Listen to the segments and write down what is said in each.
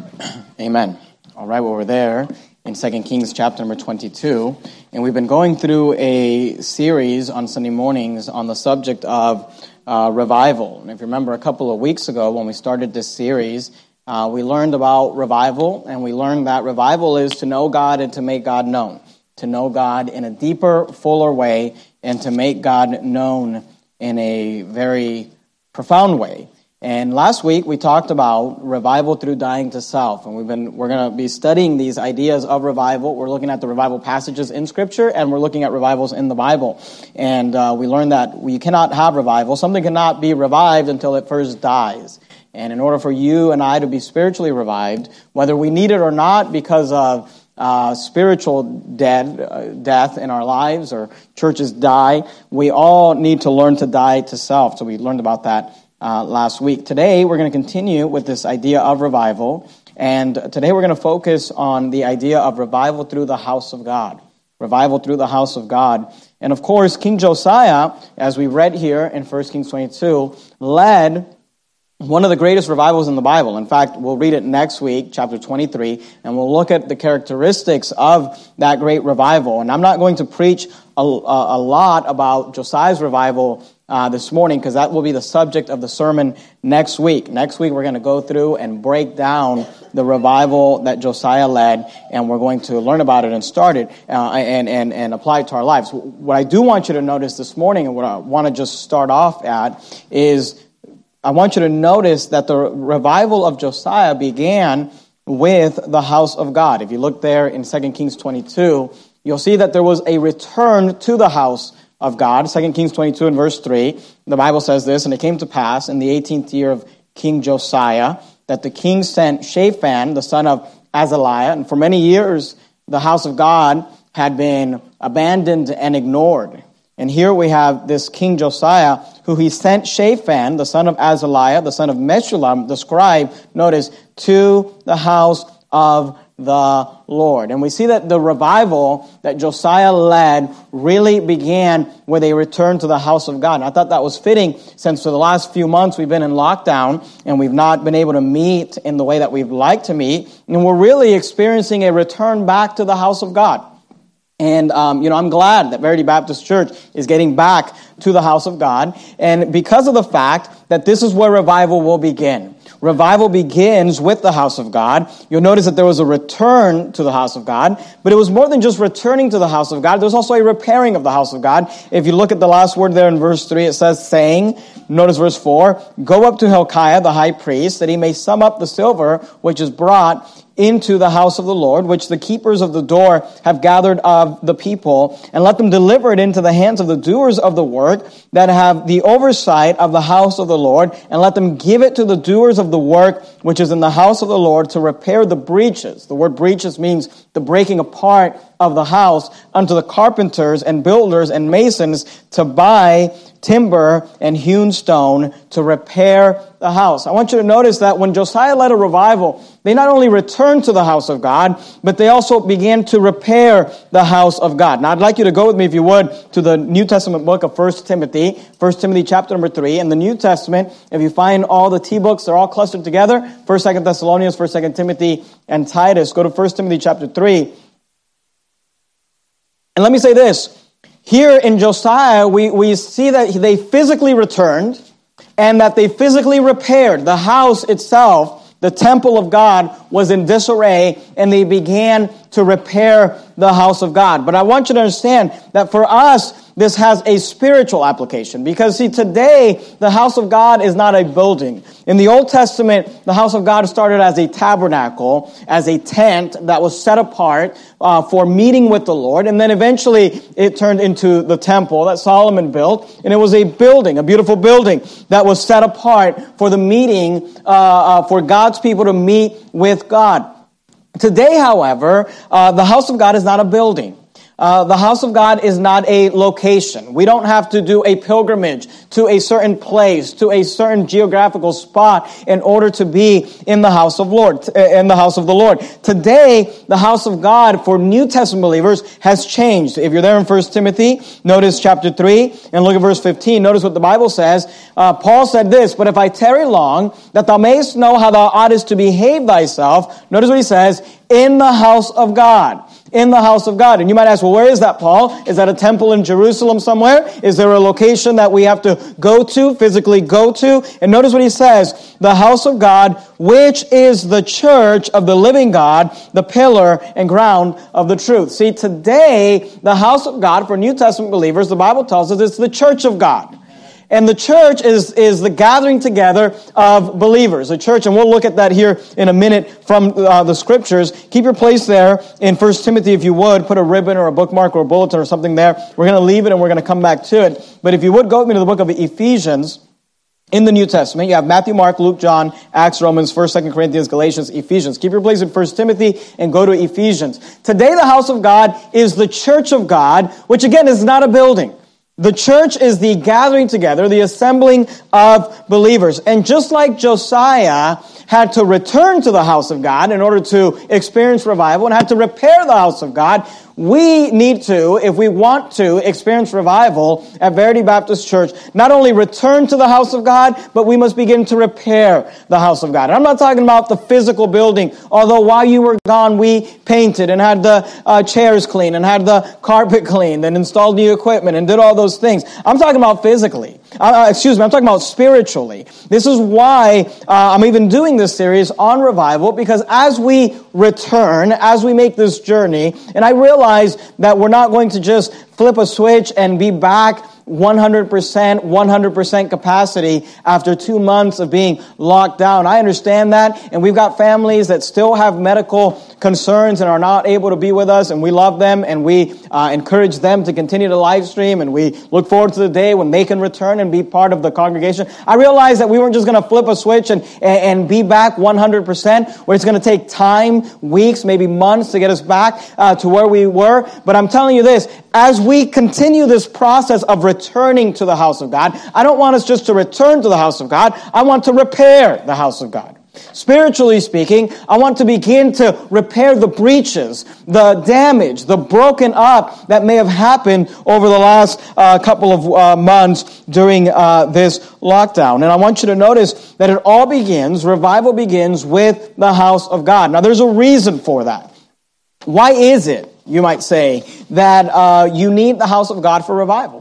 Amen. All right, well, we're there in 2 Kings chapter number 22, and we've been going through a series on Sunday mornings on the subject of uh, revival. And if you remember a couple of weeks ago when we started this series, uh, we learned about revival, and we learned that revival is to know God and to make God known, to know God in a deeper, fuller way, and to make God known in a very profound way. And last week we talked about revival through dying to self, and we've been we're going to be studying these ideas of revival. We're looking at the revival passages in Scripture, and we're looking at revivals in the Bible. And uh, we learned that we cannot have revival; something cannot be revived until it first dies. And in order for you and I to be spiritually revived, whether we need it or not, because of uh, spiritual dead, uh, death in our lives or churches die, we all need to learn to die to self. So we learned about that uh, last week. Today, we're going to continue with this idea of revival. And today, we're going to focus on the idea of revival through the house of God. Revival through the house of God. And of course, King Josiah, as we read here in 1 Kings 22, led one of the greatest revivals in the Bible. In fact, we'll read it next week, chapter 23, and we'll look at the characteristics of that great revival. And I'm not going to preach a, a lot about Josiah's revival uh, this morning because that will be the subject of the sermon next week. Next week, we're going to go through and break down the revival that Josiah led, and we're going to learn about it and start it uh, and, and, and apply it to our lives. What I do want you to notice this morning, and what I want to just start off at, is I want you to notice that the revival of Josiah began with the house of God. If you look there in 2 Kings 22, you'll see that there was a return to the house of God. 2 Kings 22 and verse 3, the Bible says this, and it came to pass in the 18th year of King Josiah that the king sent Shaphan, the son of Azaliah, and for many years the house of God had been abandoned and ignored. And here we have this King Josiah, who he sent Shaphan, the son of Azaliah, the son of Meshullam, the scribe, notice, to the house of the Lord. And we see that the revival that Josiah led really began with a return to the house of God. And I thought that was fitting since for the last few months we've been in lockdown and we've not been able to meet in the way that we'd like to meet. And we're really experiencing a return back to the house of God. And, um, you know, I'm glad that Verity Baptist Church is getting back to the house of God. And because of the fact that this is where revival will begin. Revival begins with the house of God. You'll notice that there was a return to the house of God, but it was more than just returning to the house of God. There was also a repairing of the house of God. If you look at the last word there in verse 3, it says, saying, notice verse 4, go up to Hilkiah, the high priest, that he may sum up the silver which is brought into the house of the Lord, which the keepers of the door have gathered of the people, and let them deliver it into the hands of the doers of the work that have the oversight of the house of the Lord, and let them give it to the doers of the work which is in the house of the Lord to repair the breaches. The word breaches means the breaking apart of the house unto the carpenters and builders and masons to buy timber and hewn stone to repair the house. I want you to notice that when Josiah led a revival, they not only returned to the house of God, but they also began to repair the house of God. Now, I'd like you to go with me, if you would, to the New Testament book of 1 Timothy, 1 Timothy chapter number 3. In the New Testament, if you find all the T books, they're all clustered together 1st, 2nd Thessalonians, 1st, 2nd Timothy, and Titus. Go to 1 Timothy chapter 3. And let me say this. Here in Josiah, we, we see that they physically returned and that they physically repaired the house itself. The temple of God was in disarray and they began to repair the house of God. But I want you to understand that for us, this has a spiritual application because see today the house of god is not a building. In the old testament the house of god started as a tabernacle as a tent that was set apart uh, for meeting with the lord and then eventually it turned into the temple that solomon built and it was a building a beautiful building that was set apart for the meeting uh, uh, for god's people to meet with god. Today however uh, the house of god is not a building uh, the house of God is not a location. We don't have to do a pilgrimage to a certain place, to a certain geographical spot in order to be in the house of Lord, in the house of the Lord. Today, the house of God for New Testament believers has changed. If you're there in 1 Timothy, notice chapter 3 and look at verse 15. Notice what the Bible says. Uh, Paul said this, but if I tarry long, that thou mayest know how thou oughtest to behave thyself, notice what he says, in the house of God in the house of God. And you might ask, well, where is that, Paul? Is that a temple in Jerusalem somewhere? Is there a location that we have to go to, physically go to? And notice what he says, the house of God, which is the church of the living God, the pillar and ground of the truth. See, today, the house of God for New Testament believers, the Bible tells us it's the church of God. And the church is, is the gathering together of believers. The church, and we'll look at that here in a minute from uh, the scriptures. Keep your place there in 1 Timothy if you would. Put a ribbon or a bookmark or a bulletin or something there. We're going to leave it and we're going to come back to it. But if you would go with me to the book of Ephesians in the New Testament. You have Matthew, Mark, Luke, John, Acts, Romans, 1st, 2nd Corinthians, Galatians, Ephesians. Keep your place in 1 Timothy and go to Ephesians. Today the house of God is the church of God, which again is not a building. The church is the gathering together, the assembling of believers. And just like Josiah had to return to the house of God in order to experience revival and had to repair the house of God, we need to, if we want to experience revival at Verity Baptist Church, not only return to the house of God, but we must begin to repair the house of God. And I'm not talking about the physical building, although while you were gone, we painted and had the uh, chairs cleaned and had the carpet cleaned and installed new equipment and did all those things. I'm talking about physically. Uh, uh excuse me, I'm talking about spiritually. This is why uh, I'm even doing this series on revival, because as we return, as we make this journey, and I realize realize that we're not going to just flip a switch and be back 100%, 100% capacity after two months of being locked down. I understand that. And we've got families that still have medical concerns and are not able to be with us. And we love them and we uh, encourage them to continue to live stream. And we look forward to the day when they can return and be part of the congregation. I realize that we weren't just going to flip a switch and, and, and be back 100%, where it's going to take time, weeks, maybe months to get us back uh, to where we were. But I'm telling you this, as we continue this process of returning to the house of God, I don't want us just to return to the house of God. I want to repair the house of God. Spiritually speaking, I want to begin to repair the breaches, the damage, the broken up that may have happened over the last uh, couple of uh, months during uh, this lockdown. And I want you to notice that it all begins, revival begins with the house of God. Now, there's a reason for that. Why is it you might say, that uh, you need the house of God for revival.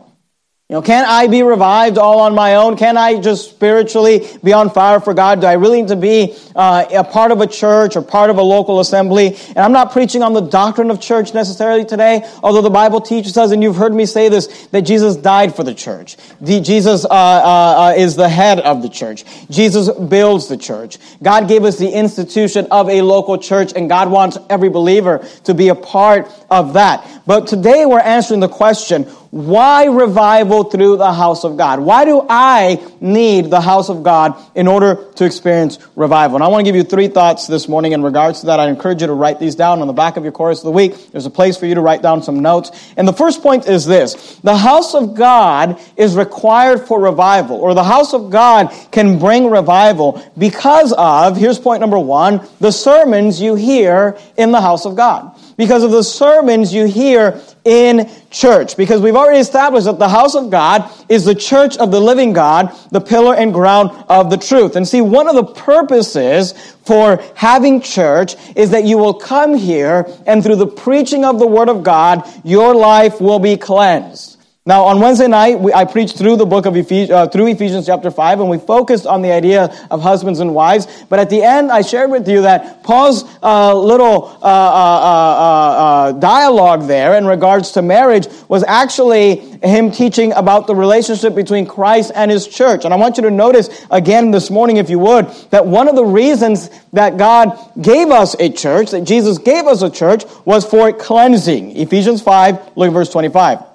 You know, can I be revived all on my own? Can I just spiritually be on fire for God? Do I really need to be uh, a part of a church or part of a local assembly? And I'm not preaching on the doctrine of church necessarily today, although the Bible teaches us, and you've heard me say this, that Jesus died for the church. The, Jesus uh, uh, uh is the head of the church. Jesus builds the church. God gave us the institution of a local church, and God wants every believer to be a part of that. But today we're answering the question, why revival through the house of God? Why do I need the house of God in order to experience revival? And I want to give you three thoughts this morning in regards to that. I encourage you to write these down on the back of your chorus of the week. There's a place for you to write down some notes. And the first point is this. The house of God is required for revival, or the house of God can bring revival because of, here's point number one, the sermons you hear in the house of God because of the sermons you hear in church. Because we've already established that the house of God is the church of the living God, the pillar and ground of the truth. And see, one of the purposes for having church is that you will come here and through the preaching of the word of God, your life will be cleansed. Now, on Wednesday night, we, I preached through the book of Ephesians, uh, through Ephesians chapter 5, and we focused on the idea of husbands and wives. But at the end, I shared with you that Paul's uh, little uh, uh, uh, uh dialogue there in regards to marriage was actually him teaching about the relationship between Christ and his church. And I want you to notice again this morning, if you would, that one of the reasons that God gave us a church, that Jesus gave us a church, was for cleansing. Ephesians 5, look at verse 25.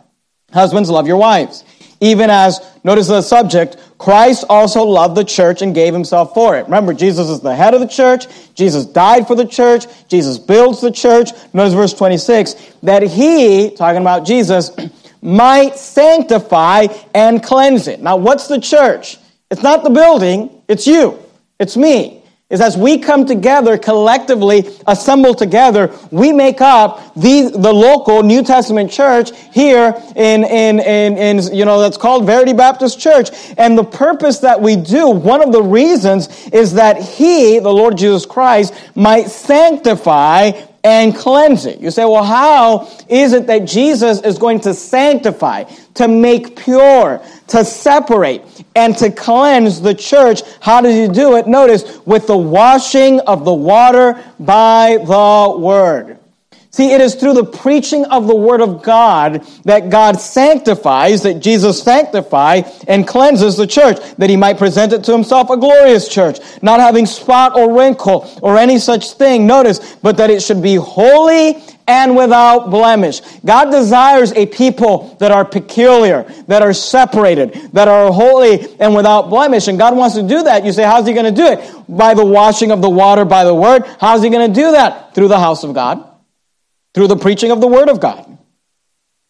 Husbands, love your wives. Even as, notice the subject, Christ also loved the church and gave himself for it. Remember, Jesus is the head of the church. Jesus died for the church. Jesus builds the church. Notice verse 26 that he, talking about Jesus, might sanctify and cleanse it. Now, what's the church? It's not the building, it's you, it's me is as we come together collectively, assemble together, we make up the, the local New Testament church here in, in, in, in, you know, that's called Verity Baptist Church. And the purpose that we do, one of the reasons is that He, the Lord Jesus Christ, might sanctify and cleanse it. You say, well, how is it that Jesus is going to sanctify, to make pure, to separate, and to cleanse the church? How does he do it? Notice, with the washing of the water by the word. See, it is through the preaching of the Word of God that God sanctifies, that Jesus sanctifies and cleanses the church, that He might present it to Himself a glorious church, not having spot or wrinkle or any such thing. Notice, but that it should be holy and without blemish. God desires a people that are peculiar, that are separated, that are holy and without blemish. And God wants to do that. You say, how's He going to do it? By the washing of the water by the Word. How's He going to do that? Through the house of God through the preaching of the Word of God.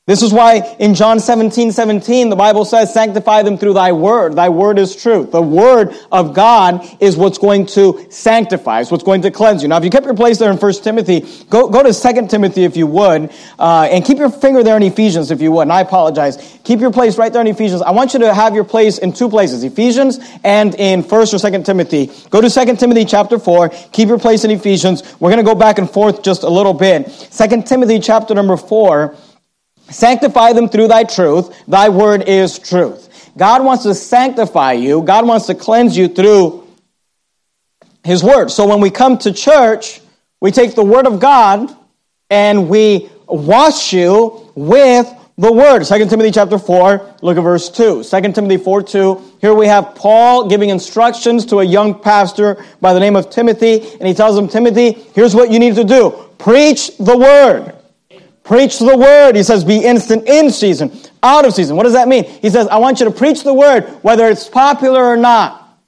This is why in John 17, 17, the Bible says, sanctify them through thy word. Thy word is truth. The word of God is what's going to sanctify, it's what's going to cleanse you. Now, if you kept your place there in 1 Timothy, go, go to 2 Timothy if you would, uh, and keep your finger there in Ephesians if you would. And I apologize. Keep your place right there in Ephesians. I want you to have your place in two places, Ephesians and in 1st or 2 Timothy. Go to 2 Timothy chapter 4. Keep your place in Ephesians. We're going to go back and forth just a little bit. 2 Timothy chapter number 4. Sanctify them through thy truth. Thy word is truth. God wants to sanctify you. God wants to cleanse you through his word. So when we come to church, we take the word of God and we wash you with the word. 2 Timothy chapter 4, look at verse 2. 2 Timothy 4 2. Here we have Paul giving instructions to a young pastor by the name of Timothy, and he tells him, Timothy, here's what you need to do. Preach the word. Preach the word. He says, be instant in season, out of season. What does that mean? He says, I want you to preach the word, whether it's popular or not,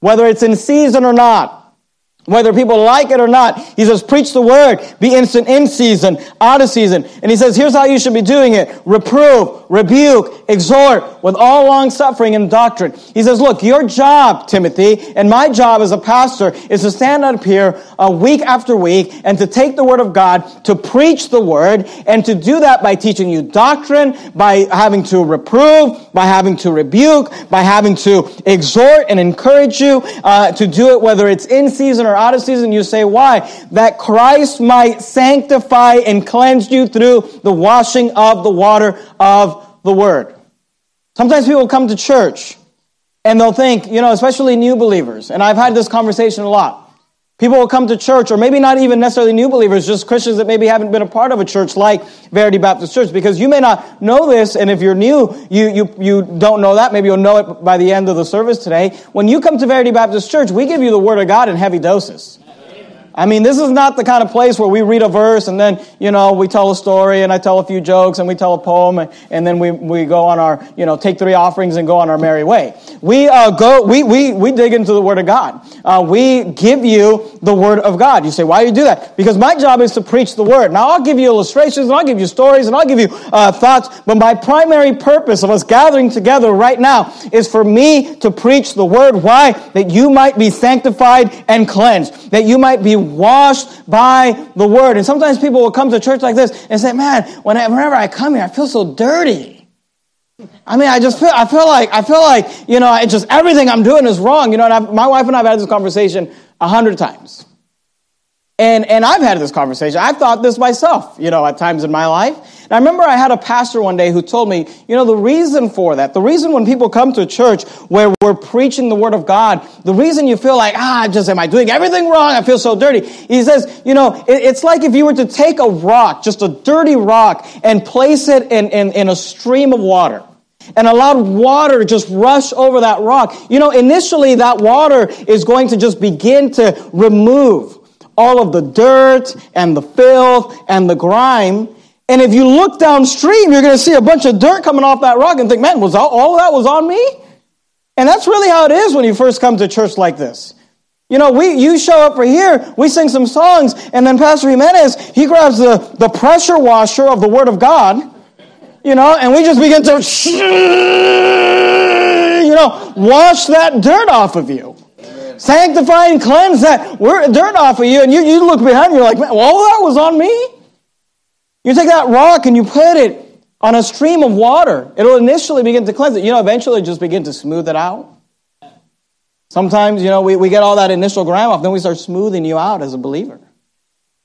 whether it's in season or not. Whether people like it or not, he says, preach the word, be instant in season, out of season. And he says, here's how you should be doing it. Reprove, rebuke, exhort with all long suffering and doctrine. He says, look, your job, Timothy, and my job as a pastor is to stand up here week after week and to take the word of God, to preach the word, and to do that by teaching you doctrine, by having to reprove, by having to rebuke, by having to exhort and encourage you uh, to do it whether it's in season or out of season, you say, why? That Christ might sanctify and cleanse you through the washing of the water of the word. Sometimes people come to church and they'll think, you know, especially new believers, and I've had this conversation a lot. People will come to church, or maybe not even necessarily new believers, just Christians that maybe haven't been a part of a church like Verity Baptist Church, because you may not know this, and if you're new, you, you, you don't know that. Maybe you'll know it by the end of the service today. When you come to Verity Baptist Church, we give you the Word of God in heavy doses. I mean, this is not the kind of place where we read a verse and then, you know, we tell a story and I tell a few jokes and we tell a poem and, and then we, we go on our, you know, take three offerings and go on our merry way. We uh, go, we, we, we dig into the Word of God. Uh, we give you the Word of God. You say, why do you do that? Because my job is to preach the Word. Now, I'll give you illustrations and I'll give you stories and I'll give you uh, thoughts, but my primary purpose of us gathering together right now is for me to preach the Word. Why? That you might be sanctified and cleansed. That you might be washed by the word. And sometimes people will come to church like this and say, man, whenever I come here, I feel so dirty. I mean, I just feel, I feel like, I feel like, you know, it's just everything I'm doing is wrong. You know, and I've, my wife and I have had this conversation a hundred times. And, and I've had this conversation. I've thought this myself, you know, at times in my life. And I remember I had a pastor one day who told me, you know, the reason for that, the reason when people come to church where we're preaching the word of God, the reason you feel like, ah, just am I doing everything wrong? I feel so dirty. He says, you know, it, it's like if you were to take a rock, just a dirty rock, and place it in, in, in a stream of water and allowed water to just rush over that rock. You know, initially that water is going to just begin to remove all of the dirt and the filth and the grime. And if you look downstream, you're going to see a bunch of dirt coming off that rock and think, man, was all, all that was on me? And that's really how it is when you first come to church like this. You know, we, you show up for here, we sing some songs, and then Pastor Jimenez, he grabs the, the pressure washer of the Word of God, you know, and we just begin to, you know, wash that dirt off of you. Sanctify and cleanse that dirt off of you, and you, you look behind you, you're like, man, all that was on me. You take that rock and you put it on a stream of water. It'll initially begin to cleanse it. You know, eventually just begin to smooth it out. Sometimes, you know, we, we get all that initial grime off, then we start smoothing you out as a believer,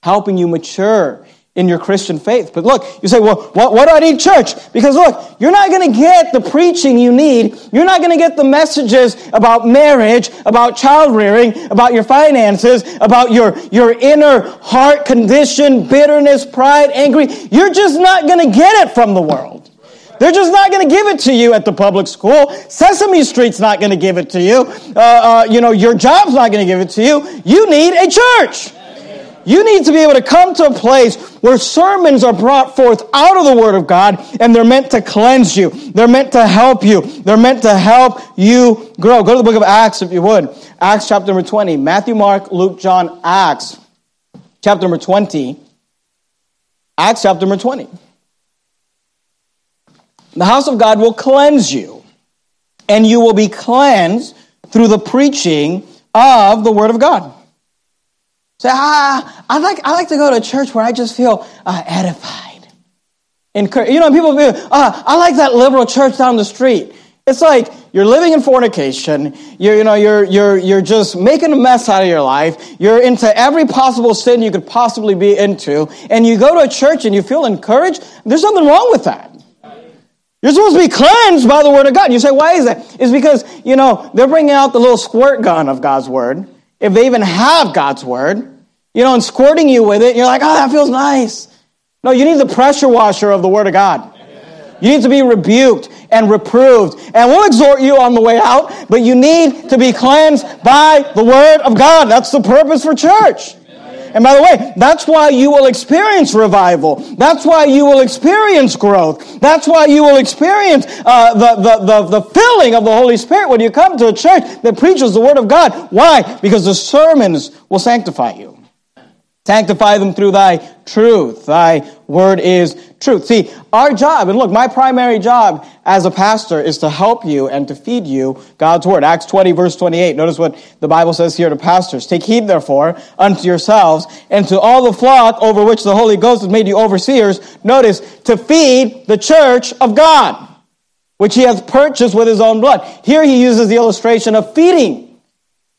helping you mature in your Christian faith. But look, you say, well, what, what do I need church? Because look, you're not going to get the preaching you need. You're not going to get the messages about marriage, about child rearing, about your finances, about your, your inner heart condition, bitterness, pride, angry. You're just not going to get it from the world. They're just not going to give it to you at the public school. Sesame Street's not going to give it to you. Uh, uh, you know, your job's not going to give it to you. You need a church. You need to be able to come to a place where sermons are brought forth out of the Word of God and they're meant to cleanse you. They're meant to help you. They're meant to help you grow. Go to the book of Acts if you would. Acts chapter number 20. Matthew, Mark, Luke, John, Acts chapter number 20. Acts chapter number 20. The house of God will cleanse you, and you will be cleansed through the preaching of the Word of God. Say, ah, I like, I like to go to a church where I just feel uh, edified. Encouraged. You know, people feel, ah, I like that liberal church down the street. It's like you're living in fornication. You're, you know, you're, you're, you're just making a mess out of your life. You're into every possible sin you could possibly be into. And you go to a church and you feel encouraged. There's nothing wrong with that. You're supposed to be cleansed by the word of God. You say, why is that? It's because, you know, they're bringing out the little squirt gun of God's word if they even have God's word, you know, and squirting you with it, you're like, oh, that feels nice. No, you need the pressure washer of the word of God. You need to be rebuked and reproved. And we'll exhort you on the way out, but you need to be cleansed by the word of God. That's the purpose for church. And by the way, that's why you will experience revival. That's why you will experience growth. That's why you will experience uh, the, the, the, the filling of the Holy Spirit when you come to a church that preaches the Word of God. Why? Because the sermons will sanctify you. Sanctify them through thy truth. Thy word is truth. See, our job, and look, my primary job as a pastor is to help you and to feed you God's word. Acts 20, verse 28. Notice what the Bible says here to pastors. Take heed, therefore, unto yourselves and to all the flock over which the Holy Ghost has made you overseers. Notice, to feed the church of God, which he hath purchased with his own blood. Here he uses the illustration of feeding.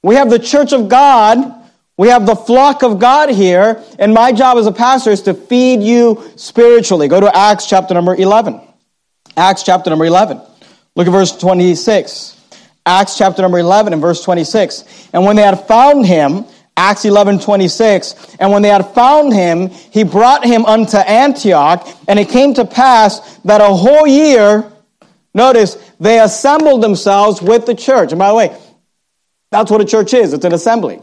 We have the church of God we have the flock of God here, and my job as a pastor is to feed you spiritually. Go to Acts chapter number 11. Acts chapter number 11. Look at verse 26. Acts chapter number 11 and verse 26. And when they had found him, Acts 11, 26. And when they had found him, he brought him unto Antioch, and it came to pass that a whole year, notice, they assembled themselves with the church. And by the way, that's what a church is. It's an assembly.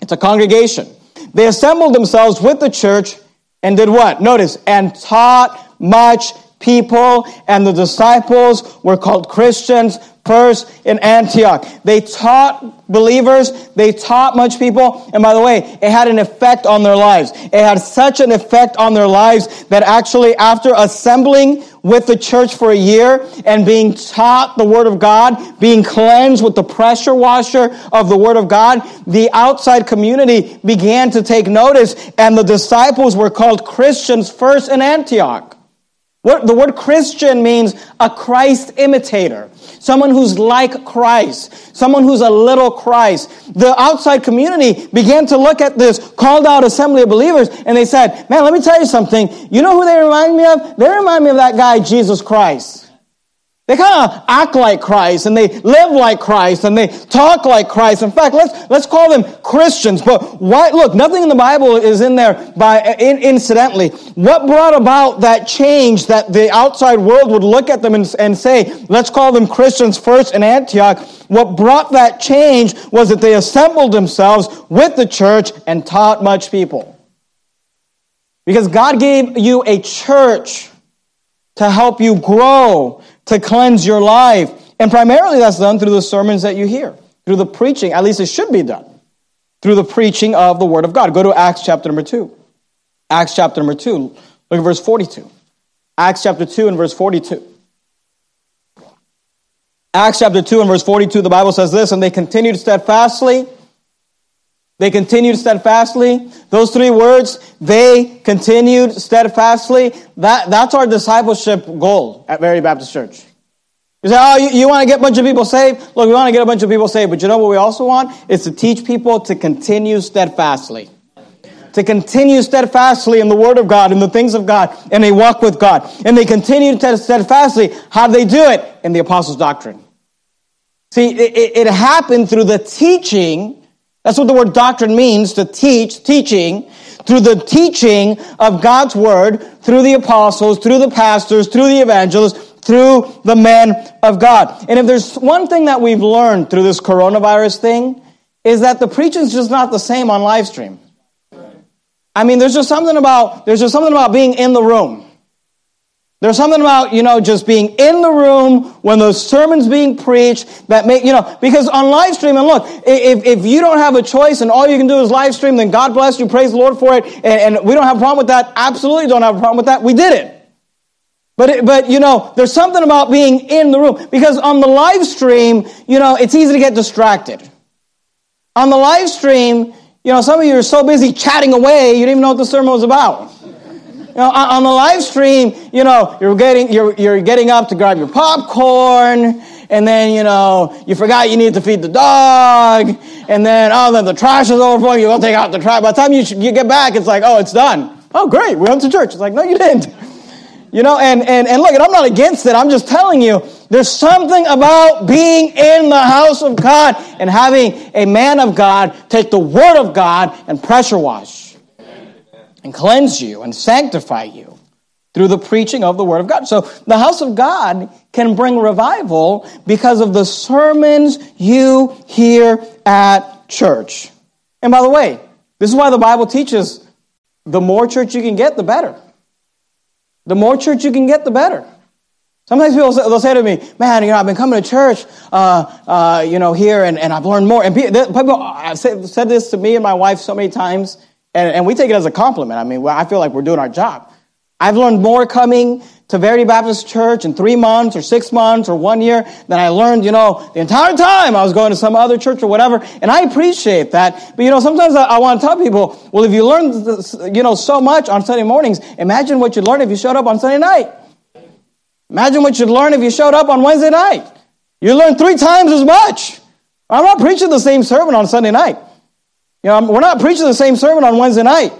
It's a congregation. They assembled themselves with the church and did what? Notice, and taught much people, and the disciples were called Christians first in Antioch. They taught believers, they taught much people, and by the way, it had an effect on their lives. It had such an effect on their lives that actually after assembling with the church for a year and being taught the Word of God, being cleansed with the pressure washer of the Word of God, the outside community began to take notice and the disciples were called Christians first in Antioch. The word Christian means a Christ imitator, someone who's like Christ, someone who's a little Christ. The outside community began to look at this called out assembly of believers and they said, Man, let me tell you something. You know who they remind me of? They remind me of that guy, Jesus Christ. They kind of act like Christ and they live like Christ and they talk like Christ. In fact, let's, let's call them Christians. But why, look, nothing in the Bible is in there by, in, incidentally. What brought about that change that the outside world would look at them and, and say, let's call them Christians first in Antioch? What brought that change was that they assembled themselves with the church and taught much people. Because God gave you a church to help you grow to cleanse your life And primarily that's done through the sermons that you hear, through the preaching, at least it should be done, through the preaching of the Word of God. Go to Acts chapter number 2. Acts chapter number 2, look at verse 42. Acts chapter 2 and verse 42. Acts chapter 2 and verse 42, the Bible says this, and they continued steadfastly. They continued steadfastly. Those three words, they continued steadfastly. That, that's our discipleship goal at Verity Baptist Church. You say, oh, you, you want to get a bunch of people saved? Look, we want to get a bunch of people saved, but you know what we also want? Is to teach people to continue steadfastly. To continue steadfastly in the Word of God, in the things of God, and they walk with God. And they continue steadfastly. How do they do it? In the Apostles' doctrine. See, it, it happened through the teaching. That's what the word doctrine means, to teach, teaching through the teaching of God's word, through the apostles, through the pastors, through the evangelists, through the men of God. And if there's one thing that we've learned through this coronavirus thing, is that the preaching is just not the same on live stream. I mean, there's just something about there's just something about being in the room. There's something about, you know, just being in the room when the sermon's being preached that make, you know, because on live stream, and look, if, if you don't have a choice and all you can do is live stream, then God bless you, praise the Lord for it, and, and we don't have a problem with that. Absolutely don't have a problem with that. We did it. But, it, but, you know, there's something about being in the room. Because on the live stream, you know, it's easy to get distracted. On the live stream, you know, some of you are so busy chatting away, you didn't even know what the sermon was about. You know, on the live stream, you know, you're getting, you're, you're getting up to grab your popcorn, and then, you know, you forgot you need to feed the dog, and then, oh, then the trash is overflowing, you go take out the trash. By the time you, you get back, it's like, oh, it's done. Oh, great, we went to church. It's like, no, you didn't. You know, and, and, and look, and I'm not against it. I'm just telling you, there's something about being in the house of God and having a man of God take the word of God and pressure wash and cleanse you and sanctify you through the preaching of the word of God. So the house of God can bring revival because of the sermons you hear at church. And by the way, this is why the Bible teaches the more church you can get, the better. The more church you can get, the better. Sometimes people they'll say to me, "Man, you know, I've been coming to church, uh, uh, you know, here, and, and I've learned more." And people have said this to me and my wife so many times, and, and we take it as a compliment. I mean, I feel like we're doing our job. I've learned more coming to Verity Baptist Church in three months or six months or one year than I learned, you know, the entire time I was going to some other church or whatever. And I appreciate that. But, you know, sometimes I, I want to tell people, well, if you learn, you know, so much on Sunday mornings, imagine what you'd learn if you showed up on Sunday night. Imagine what you'd learn if you showed up on Wednesday night. You learn three times as much. I'm not preaching the same sermon on Sunday night. You know, we're not preaching the same sermon on Wednesday night.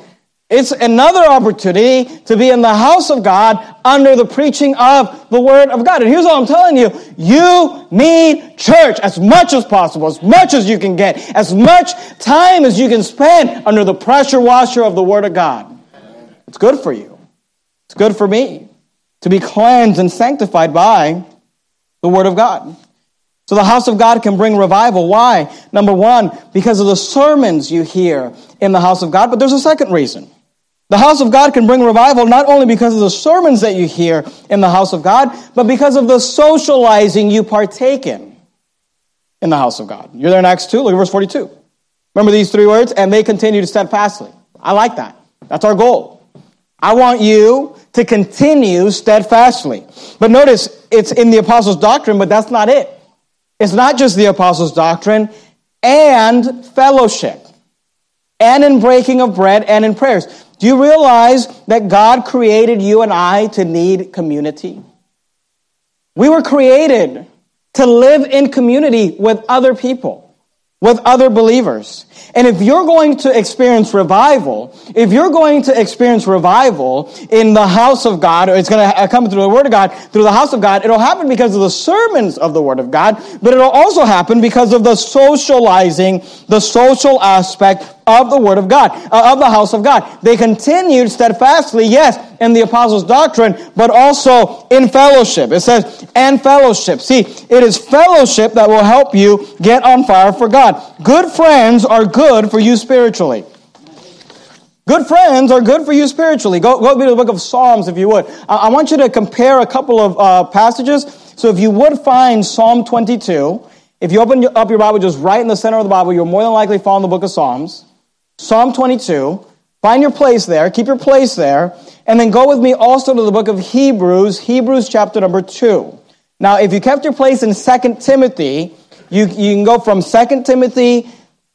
It's another opportunity to be in the house of God under the preaching of the Word of God. And here's what I'm telling you. You need church as much as possible, as much as you can get, as much time as you can spend under the pressure washer of the Word of God. It's good for you. It's good for me to be cleansed and sanctified by the Word of God. So the house of God can bring revival. Why? Number one, because of the sermons you hear in the house of God. But there's a second reason. The house of God can bring revival not only because of the sermons that you hear in the house of God, but because of the socializing you partake in in the house of God. You're there in Acts 2, look at verse 42. Remember these three words? And they continued steadfastly. I like that. That's our goal. I want you to continue steadfastly. But notice, it's in the apostles' doctrine, but that's not it. It's not just the apostles' doctrine and fellowship, and in breaking of bread and in prayers. Do you realize that God created you and I to need community? We were created to live in community with other people with other believers. And if you're going to experience revival, if you're going to experience revival in the house of God, or it's going to come through the Word of God, through the house of God, it'll happen because of the sermons of the Word of God, but it'll also happen because of the socializing, the social aspect of the Word of God, uh, of the house of God. They continued steadfastly, yes, in the apostles' doctrine, but also in fellowship. It says, and fellowship. See, it is fellowship that will help you get on fire for God. Good friends are good for you spiritually. Good friends are good for you spiritually. Go, go to the book of Psalms if you would. I, I want you to compare a couple of uh, passages. So if you would find Psalm 22, if you open up your Bible just right in the center of the Bible, you'll more than likely find the book of Psalms. Psalm 22. Find your place there. Keep your place there. And then go with me also to the book of Hebrews, Hebrews chapter number 2. Now, if you kept your place in 2 Timothy, you, you can go from 2 Timothy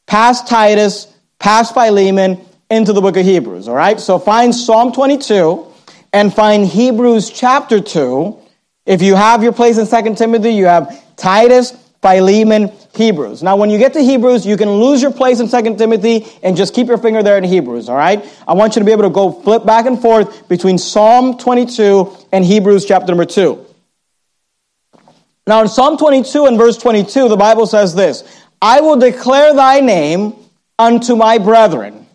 past Titus, past Philemon, into the book of Hebrews, all right? So find Psalm 22 and find Hebrews chapter 2. If you have your place in 2 Timothy, you have Titus, Philemon, Hebrews. Now, when you get to Hebrews, you can lose your place in 2 Timothy and just keep your finger there in Hebrews, all right? I want you to be able to go flip back and forth between Psalm 22 and Hebrews chapter number 2. Now, in Psalm 22 and verse 22, the Bible says this I will declare thy name unto my brethren.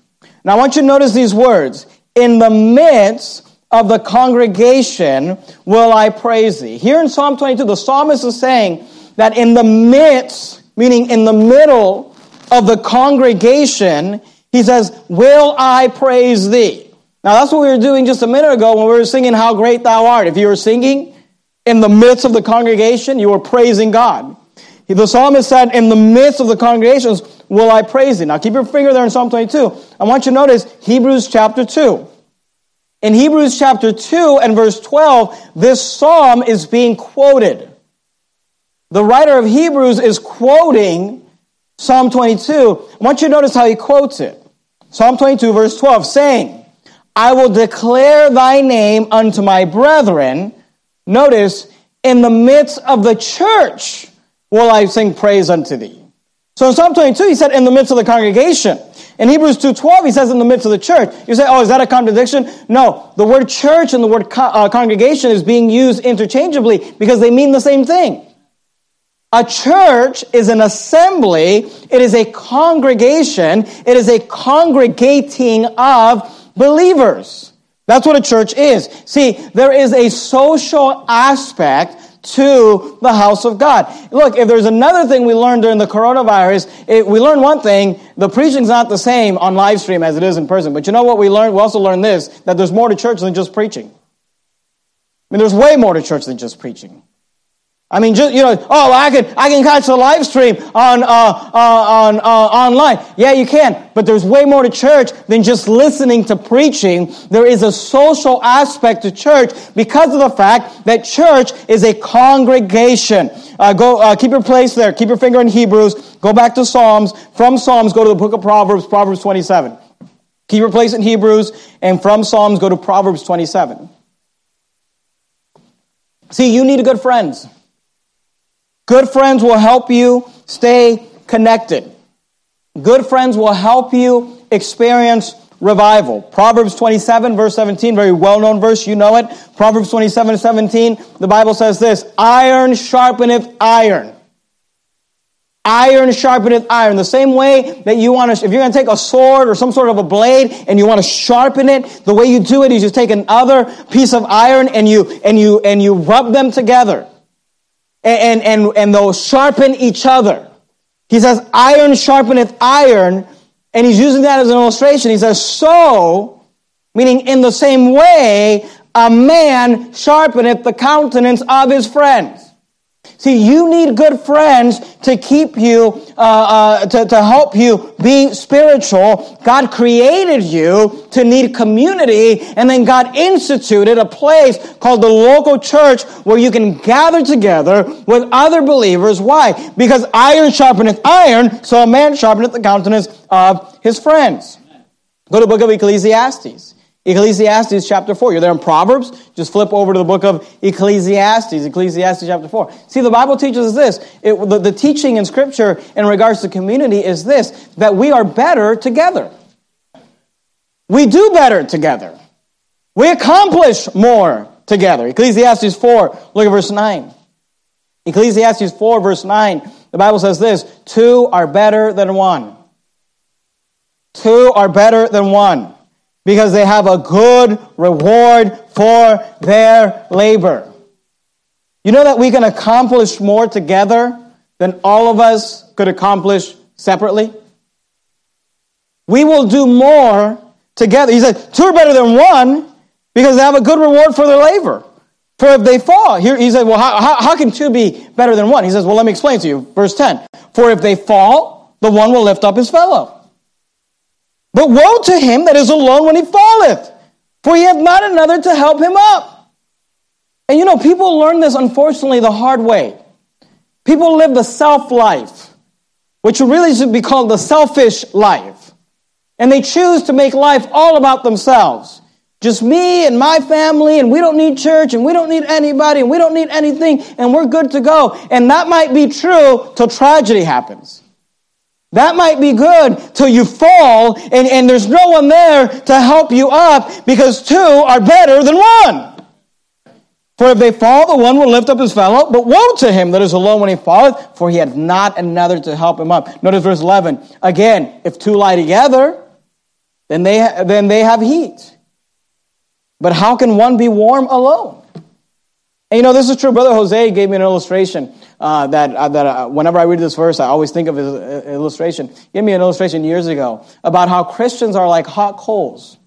Now, I want you to notice these words. In the midst of the congregation will I praise thee. Here in Psalm 22, the psalmist is saying that in the midst, meaning in the middle of the congregation, he says, Will I praise thee? Now, that's what we were doing just a minute ago when we were singing How Great Thou Art. If you were singing in the midst of the congregation, you were praising God. The psalmist said, In the midst of the congregations, will I praise thee. Now keep your finger there in Psalm 22. I want you to notice Hebrews chapter 2. In Hebrews chapter 2 and verse 12, this psalm is being quoted. The writer of Hebrews is quoting Psalm 22. I want you to notice how he quotes it. Psalm 22, verse 12, saying, I will declare thy name unto my brethren. Notice, in the midst of the church will I sing praise unto thee. So in Psalm 22, he said, in the midst of the congregation. In Hebrews 2.12, he says in the midst of the church. You say, oh, is that a contradiction? No. The word church and the word co- uh, congregation is being used interchangeably because they mean the same thing. A church is an assembly. It is a congregation. It is a congregating of believers. That's what a church is. See, there is a social aspect to the house of God. Look, if there's another thing we learned during the coronavirus, it, we learned one thing, the preaching's not the same on live stream as it is in person. But you know what we learned? We also learned this, that there's more to church than just preaching. I mean, there's way more to church than just preaching. I mean, just you know, oh, I can I can catch the live stream on uh, uh, on uh, online. Yeah, you can, but there's way more to church than just listening to preaching. There is a social aspect to church because of the fact that church is a congregation. Uh, go uh, keep your place there. Keep your finger in Hebrews. Go back to Psalms. From Psalms, go to the book of Proverbs, Proverbs 27. Keep your place in Hebrews, and from Psalms, go to Proverbs 27. See, you need good friends. Good friends will help you stay connected. Good friends will help you experience revival. Proverbs 27, verse 17, very well known verse, you know it. Proverbs 27, 17, the Bible says this Iron sharpeneth iron. Iron sharpeneth iron. The same way that you want to, if you're going to take a sword or some sort of a blade and you want to sharpen it, the way you do it is you take another piece of iron and you, and you, and you rub them together and, and, and they'll sharpen each other. He says, iron sharpeneth iron, and he's using that as an illustration. He says, so, meaning in the same way, a man sharpeneth the countenance of his friends. See, you need good friends to keep you, uh, uh, to, to help you be spiritual. God created you to need community, and then God instituted a place called the local church where you can gather together with other believers. Why? Because iron sharpeneth iron, so a man sharpeneth the countenance of his friends. Go to book of Ecclesiastes. Ecclesiastes chapter 4. You're there in Proverbs, just flip over to the book of Ecclesiastes, Ecclesiastes chapter 4. See, the Bible teaches us this. It, the, the teaching in Scripture in regards to community is this that we are better together. We do better together. We accomplish more together. Ecclesiastes 4, look at verse 9. Ecclesiastes 4, verse 9, the Bible says this Two are better than one. Two are better than one because they have a good reward for their labor. You know that we can accomplish more together than all of us could accomplish separately? We will do more together. He said, two are better than one because they have a good reward for their labor. For if they fall, here he said, well, how, how, how can two be better than one? He says, well, let me explain to you. Verse 10. For if they fall, the one will lift up his fellow. But woe to him that is alone when he falleth, for he hath not another to help him up. And you know, people learn this, unfortunately, the hard way. People live the self life, which really should be called the selfish life. And they choose to make life all about themselves. Just me and my family, and we don't need church, and we don't need anybody, and we don't need anything, and we're good to go. And that might be true till tragedy happens. That might be good till you fall, and, and there's no one there to help you up because two are better than one. For if they fall, the one will lift up his fellow, but woe to him that is alone when he falleth, for he hath not another to help him up. Notice verse 11. Again, if two lie together, then they, then they have heat. But how can one be warm alone? And you know, this is true. Brother Jose gave me an illustration uh, that, uh, that uh, whenever I read this verse, I always think of his uh, illustration. Give me an illustration years ago about how Christians are like hot coals.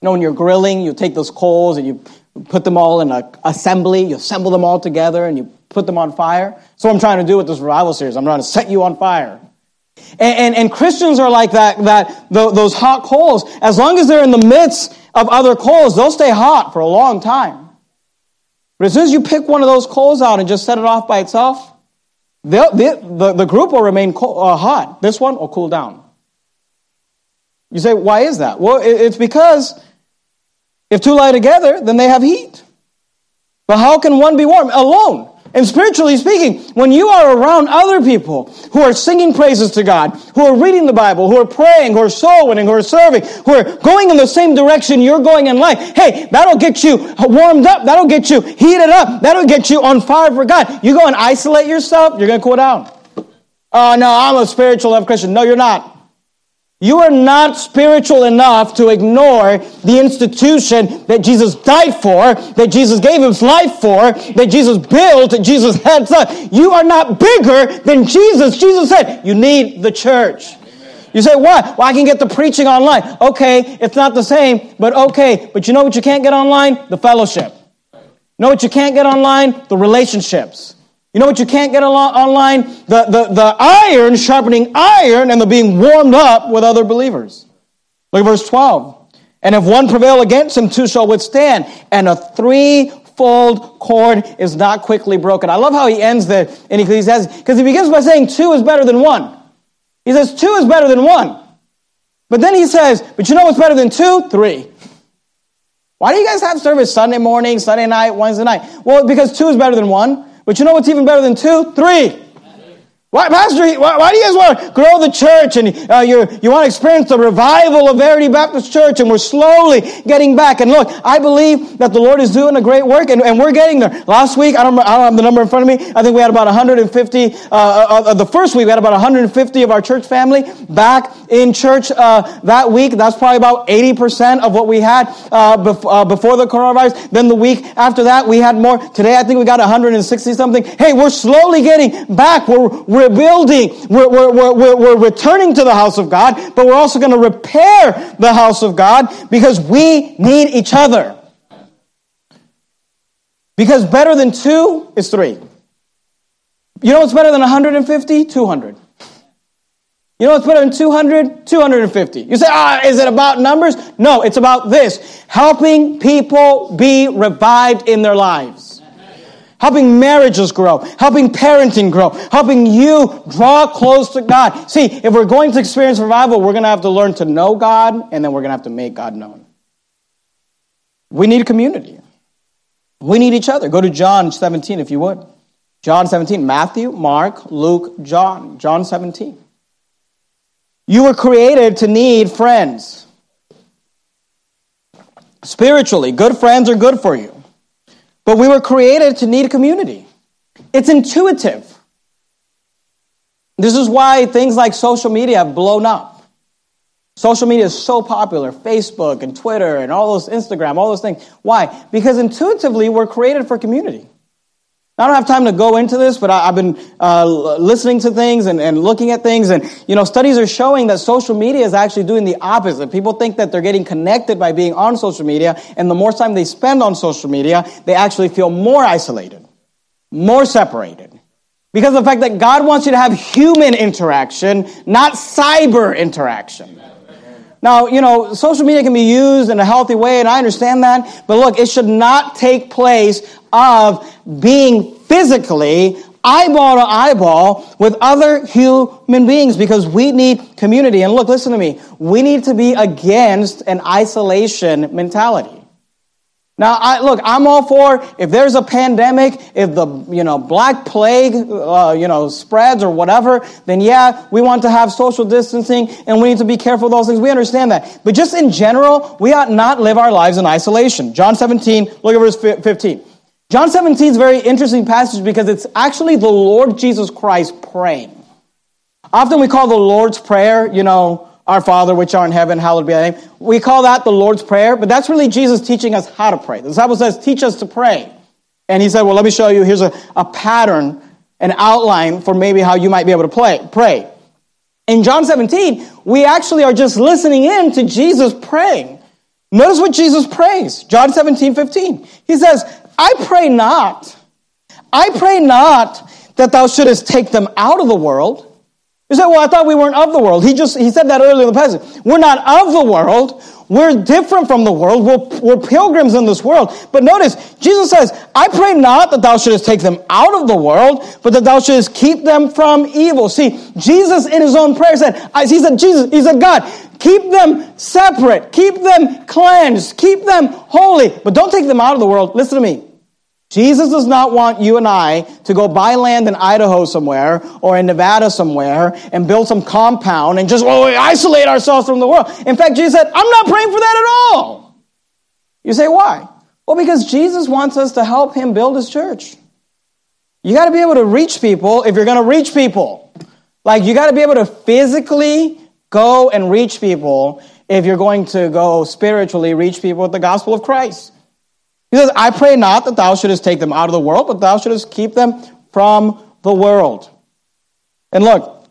You know, when you're grilling, you take those coals and you put them all in an assembly, you assemble them all together and you put them on fire. So I'm trying to do with this revival series. I'm trying to set you on fire. And, and, and Christians are like that, that those hot coals. As long as they're in the midst of other coals, they'll stay hot for a long time. But as soon as you pick one of those coals out and just set it off by itself, they, the, the group will remain uh, hot. This one will cool down. You say, why is that? Well, it's because if two lie together, then they have heat. But how can one be warm alone? And spiritually speaking, when you are around other people who are singing praises to God, who are reading the Bible, who are praying, who are soul winning, who are serving, who are going in the same direction you're going in life, hey, that'll get you warmed up. That'll get you heated up. That'll get you on fire for God. You go and isolate yourself, you're going to cool down. Oh, no, I'm a spiritual love Christian. No, you're not. You are not spiritual enough to ignore the institution that Jesus died for, that Jesus gave his life for, that Jesus built, that Jesus had done. You are not bigger than Jesus. Jesus said, you need the church. You say, what? Well, I can get the preaching online. Okay, it's not the same, but okay. But you know what you can't get online? The fellowship. Know what you can't get online? The relationships. You know what you can't get online? The, the, the iron sharpening iron and the being warmed up with other believers. Look at verse 12. And if one prevail against him, two shall withstand. And a threefold cord is not quickly broken. I love how he ends there in Ecclesiastes because he begins by saying two is better than one. He says two is better than one. But then he says, but you know what's better than two? Three. Why do you guys have service Sunday morning, Sunday night, Wednesday night? Well, because two is better than one. But you know what's even better than two? Three. Why, Pastor, why, why, do you guys want to grow the church and uh, you you want to experience the revival of Verity Baptist Church and we're slowly getting back? And look, I believe that the Lord is doing a great work and, and we're getting there. Last week, I don't, I don't have the number in front of me. I think we had about 150, uh, uh, uh, the first week we had about 150 of our church family back in church uh, that week. That's probably about 80% of what we had uh, bef- before the coronavirus. Then the week after that, we had more. Today, I think we got 160 something. Hey, we're slowly getting back. We're, we're we're building, we're, we're, we're, we're returning to the house of God, but we're also going to repair the house of God because we need each other. Because better than two is three. You know what's better than 150? 200. You know what's better than 200? 250. You say, ah, is it about numbers? No, it's about this helping people be revived in their lives helping marriages grow, helping parenting grow, helping you draw close to God. See, if we're going to experience revival, we're going to have to learn to know God, and then we're going to have to make God known. We need a community. We need each other. Go to John 17, if you would. John 17, Matthew, Mark, Luke, John. John 17. You were created to need friends. Spiritually, good friends are good for you. But we were created to need community. It's intuitive. This is why things like social media have blown up. Social media is so popular Facebook and Twitter and all those Instagram, all those things. Why? Because intuitively we're created for community. I don't have time to go into this, but I, have been uh, listening to things and, and looking at things. And, you know, studies are showing that social media is actually doing the opposite. People think that they're getting connected by being on social media. And the more time they spend on social media, they actually feel more isolated, more separated. Because of the fact that God wants you to have human interaction, not cyber interaction. Now, you know, social media can be used in a healthy way, and I understand that. But look, it should not take place of being physically eyeball to eyeball with other human beings because we need community. And look, listen to me. We need to be against an isolation mentality. Now, I, look, I'm all for if there's a pandemic, if the you know black plague uh, you know spreads or whatever, then yeah, we want to have social distancing and we need to be careful of those things. We understand that, but just in general, we ought not live our lives in isolation. John 17, look at verse 15. John 17 is a very interesting passage because it's actually the Lord Jesus Christ praying. Often we call the Lord's Prayer, you know, our Father, which art in heaven, hallowed be thy name. We call that the Lord's Prayer, but that's really Jesus teaching us how to pray. The disciple says, teach us to pray. And he said, well, let me show you. Here's a, a pattern, an outline for maybe how you might be able to play, pray. In John 17, we actually are just listening in to Jesus praying. Notice what Jesus prays. John 17, 15. He says, I pray not. I pray not that thou shouldest take them out of the world, you say, well, I thought we weren't of the world. He just, he said that earlier in the passage. We're not of the world. We're different from the world. We're, we're pilgrims in this world. But notice, Jesus says, I pray not that thou shouldest take them out of the world, but that thou shouldest keep them from evil. See, Jesus in his own prayer said, he said, Jesus, he said, God, keep them separate, keep them cleansed, keep them holy, but don't take them out of the world. Listen to me. Jesus does not want you and I to go buy land in Idaho somewhere or in Nevada somewhere and build some compound and just well, isolate ourselves from the world. In fact, Jesus said, I'm not praying for that at all. You say, why? Well, because Jesus wants us to help him build his church. You got to be able to reach people if you're going to reach people. Like, you got to be able to physically go and reach people if you're going to go spiritually reach people with the gospel of Christ. He says, I pray not that thou shouldest take them out of the world, but thou shouldest keep them from the world. And look,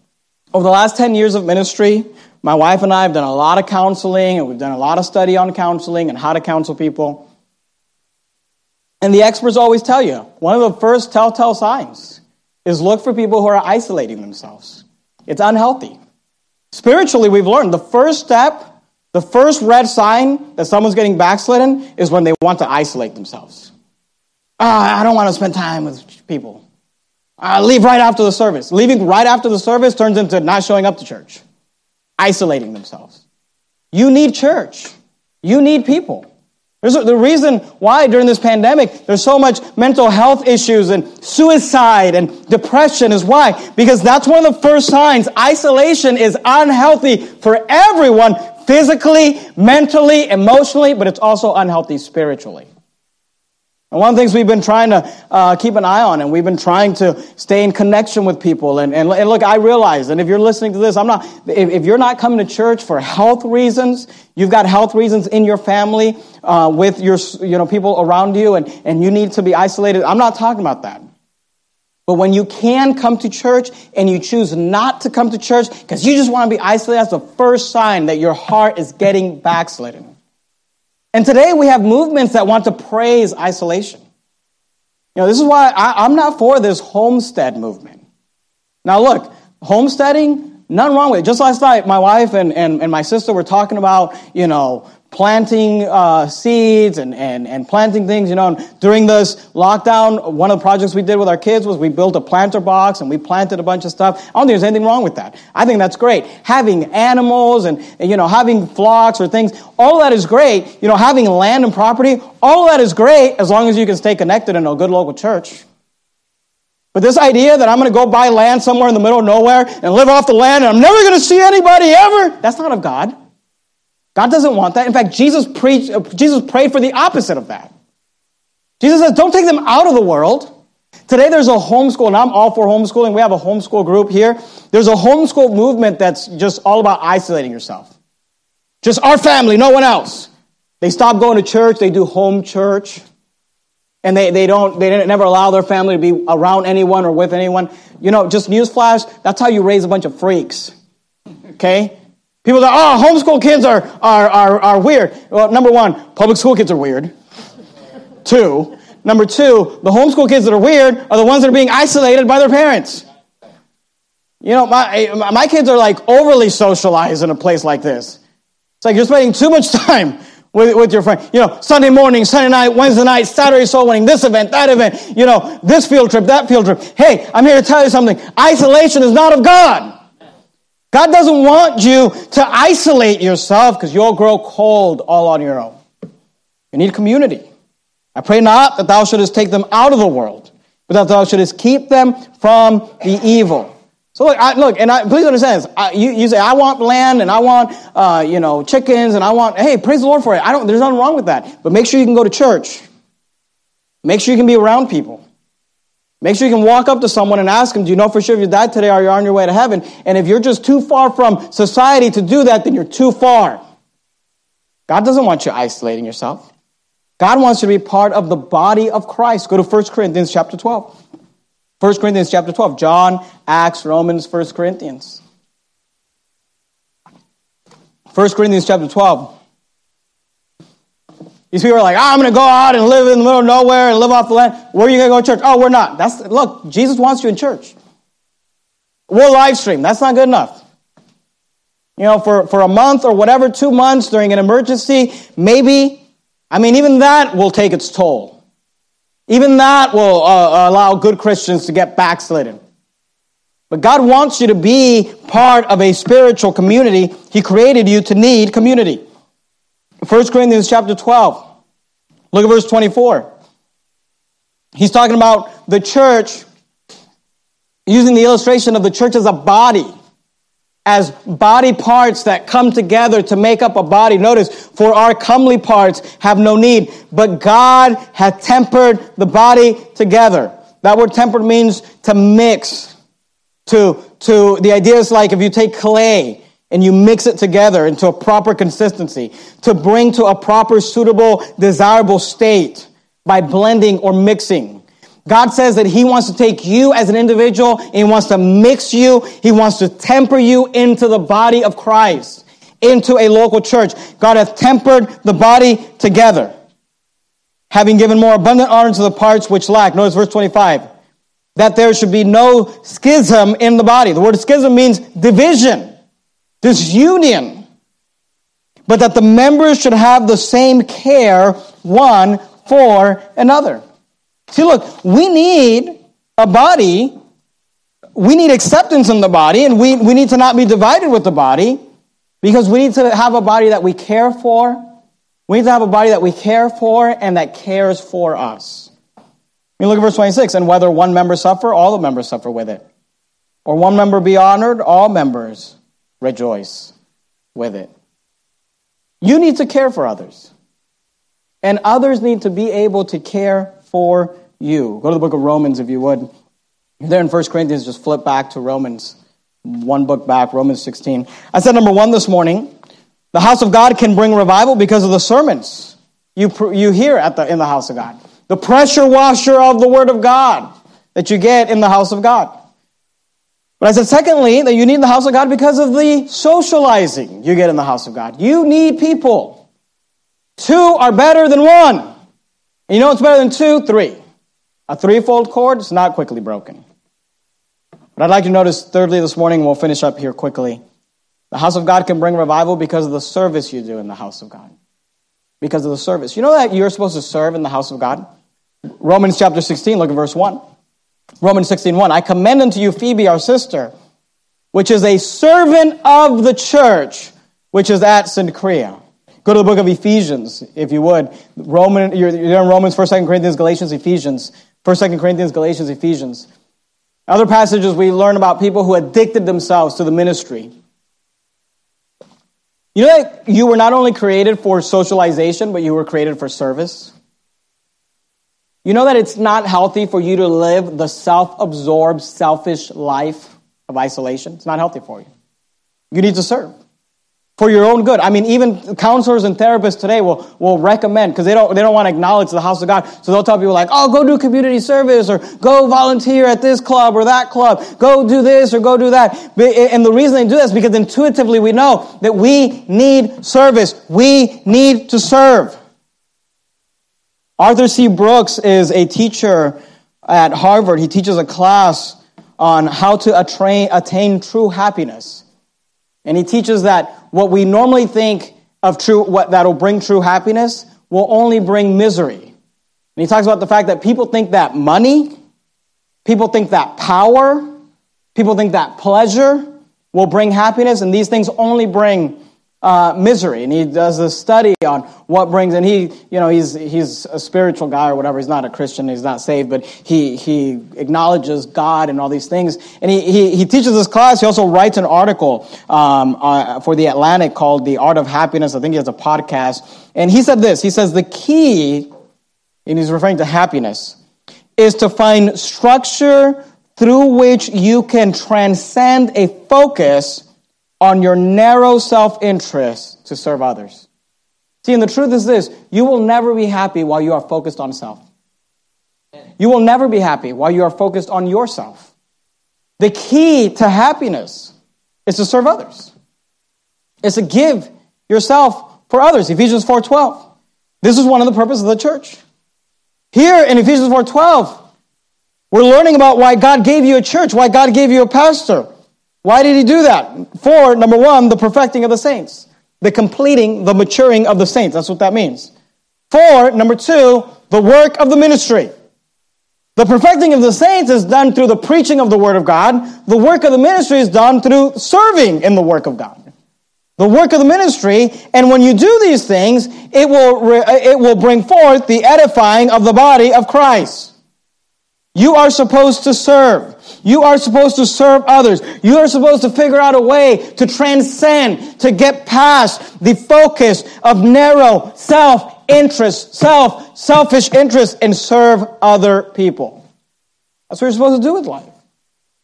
over the last 10 years of ministry, my wife and I have done a lot of counseling, and we've done a lot of study on counseling and how to counsel people. And the experts always tell you one of the first telltale signs is look for people who are isolating themselves. It's unhealthy. Spiritually, we've learned the first step the first red sign that someone's getting backslidden is when they want to isolate themselves. Ah, I don't want to spend time with people. I leave right after the service. Leaving right after the service turns into not showing up to church, isolating themselves. You need church. You need people. There's the reason why during this pandemic there's so much mental health issues and suicide and depression is why? Because that's one of the first signs. Isolation is unhealthy for everyone physically, mentally, emotionally, but it's also unhealthy spiritually. And one of the things we've been trying to uh, keep an eye on, and we've been trying to stay in connection with people. And, and, and look, I realize, and if you're listening to this, I'm not, if, if, you're not coming to church for health reasons, you've got health reasons in your family, uh, with your, you know, people around you, and, and you need to be isolated. I'm not talking about that. But when you can come to church and you choose not to come to church because you just want to be isolated, that's the first sign that your heart is getting backslidden. And today we have movements that want to praise isolation. You know, this is why I, am not for this homestead movement. Now, look, homesteading, nothing wrong with it. Just last night, my wife and, and, and my sister were talking about, you know, planting uh, seeds and, and, and planting things. You know, during this lockdown, one of the projects we did with our kids was we built a planter box and we planted a bunch of stuff. I don't think there's anything wrong with that. I think that's great. Having animals and, and you know, having flocks or things, all that is great. You know, having land and property, all that is great as long as you can stay connected in a good local church. But this idea that I'm going to go buy land somewhere in the middle of nowhere and live off the land and I'm never going to see anybody ever, that's not of God. God doesn't want that. In fact, Jesus preached, uh, Jesus prayed for the opposite of that. Jesus says, don't take them out of the world. Today there's a homeschool, and I'm all for homeschooling. We have a homeschool group here. There's a homeschool movement that's just all about isolating yourself. Just our family, no one else. They stop going to church, they do home church. and they, they don't they never allow their family to be around anyone or with anyone. You know, just newsflash, that's how you raise a bunch of freaks. Okay? People say, oh, homeschool kids are, are, are, are weird. Well, number one, public school kids are weird. two, number two, the homeschool kids that are weird are the ones that are being isolated by their parents. You know, my, my kids are like overly socialized in a place like this. It's like you're spending too much time with, with your friend. You know, Sunday morning, Sunday night, Wednesday night, Saturday soul winning, this event, that event, you know, this field trip, that field trip. Hey, I'm here to tell you something. Isolation is not of God. God doesn't want you to isolate yourself because you'll grow cold all on your own. You need community. I pray not that thou shouldest take them out of the world, but that thou shouldest keep them from the evil. So look, I, look, and I, please understand this. I, you, you, say I want land and I want uh, you know chickens and I want. Hey, praise the Lord for it. I don't. There's nothing wrong with that. But make sure you can go to church. Make sure you can be around people. Make sure you can walk up to someone and ask them, Do you know for sure if you died today, are you on your way to heaven? And if you're just too far from society to do that, then you're too far. God doesn't want you isolating yourself. God wants you to be part of the body of Christ. Go to 1 Corinthians chapter 12. 1 Corinthians chapter 12. John, Acts, Romans, 1 Corinthians. 1 Corinthians chapter 12. These people are like, oh, I'm going to go out and live in the middle of nowhere and live off the land. Where are you going to go to church? Oh, we're not. That's look. Jesus wants you in church. We'll live stream. That's not good enough. You know, for, for a month or whatever, two months during an emergency, maybe. I mean, even that will take its toll. Even that will uh, allow good Christians to get backslidden. But God wants you to be part of a spiritual community. He created you to need community. 1 Corinthians chapter 12. Look at verse 24. He's talking about the church, using the illustration of the church as a body, as body parts that come together to make up a body. Notice, for our comely parts have no need, but God hath tempered the body together. That word tempered means to mix. To, to the idea is like if you take clay and you mix it together into a proper consistency to bring to a proper, suitable, desirable state by blending or mixing. God says that He wants to take you as an individual, He wants to mix you, He wants to temper you into the body of Christ, into a local church. God hath tempered the body together, having given more abundant honor to the parts which lack. Notice verse 25. That there should be no schism in the body. The word schism means division this union, but that the members should have the same care one for another. See, look, we need a body, we need acceptance in the body, and we, we need to not be divided with the body because we need to have a body that we care for. We need to have a body that we care for and that cares for us. Mean, look at verse 26. And whether one member suffer, all the members suffer with it. Or one member be honored, all members rejoice with it. You need to care for others. And others need to be able to care for you. Go to the book of Romans if you would. There in 1 Corinthians, just flip back to Romans, one book back, Romans 16. I said number one this morning the house of God can bring revival because of the sermons you, you hear at the, in the house of God. The pressure washer of the Word of God that you get in the house of God. But I said, secondly, that you need the house of God because of the socializing you get in the house of God. You need people. Two are better than one. And you know what's better than two? Three. A threefold cord is not quickly broken. But I'd like to notice, thirdly, this morning, we'll finish up here quickly. The house of God can bring revival because of the service you do in the house of God. Because of the service. You know that you're supposed to serve in the house of God? Romans chapter 16, look at verse 1. Romans 16, 1. I commend unto you Phoebe, our sister, which is a servant of the church, which is at Cenchrea. Go to the book of Ephesians, if you would. Roman, you're, you're in Romans, 1st, 2nd Corinthians, Galatians, Ephesians. 1st, 2nd Corinthians, Galatians, Ephesians. Other passages we learn about people who addicted themselves to the ministry. You know that you were not only created for socialization, but you were created for service? You know that it's not healthy for you to live the self absorbed, selfish life of isolation? It's not healthy for you. You need to serve. for your own good. I mean, even counselors and therapists today will, will recommend because they don't, they don't want to acknowledge the house of God. So they'll tell people like, oh, go do community service or go volunteer at this club or that club. Go do this or go do that. And the reason they do this is because intuitively we know that we need service. We need to serve. Arthur C. Brooks is a teacher at Harvard. He teaches a class on how to attain, attain true happiness. And he teaches that what we normally think of true, what that'll bring true happiness will only bring misery. And he talks about the fact that people think that money, people think that power, people think that pleasure will bring happiness, and these things only bring uh, misery. And he does a study on what brings, and he, you know, he's, he's a spiritual guy or whatever. He's not a Christian, he's not saved, but he, he acknowledges God and all these things. And he, he, he teaches this class. He also writes an article um, uh, for The Atlantic called The Art of Happiness. I think he has a podcast. And he said this He says, the key, and he's referring to happiness, is to find structure through which you can transcend a focus on your narrow self interest to serve others. See, and the truth is this you will never be happy while you are focused on self. You will never be happy while you are focused on yourself. The key to happiness is to serve others. It's to give yourself for others. Ephesians 4:12. This is one of the purposes of the church. Here in Ephesians 4:12, we're learning about why God gave you a church, why God gave you a pastor. Why did he do that? For, number one, the perfecting of the saints, the completing, the maturing of the saints. That's what that means. For, number two, the work of the ministry. The perfecting of the saints is done through the preaching of the word of God. The work of the ministry is done through serving in the work of God. The work of the ministry, and when you do these things, it will, it will bring forth the edifying of the body of Christ. You are supposed to serve. You are supposed to serve others. You are supposed to figure out a way to transcend, to get past the focus of narrow self-interest, self, selfish interest, and serve other people. That's what you're supposed to do with life.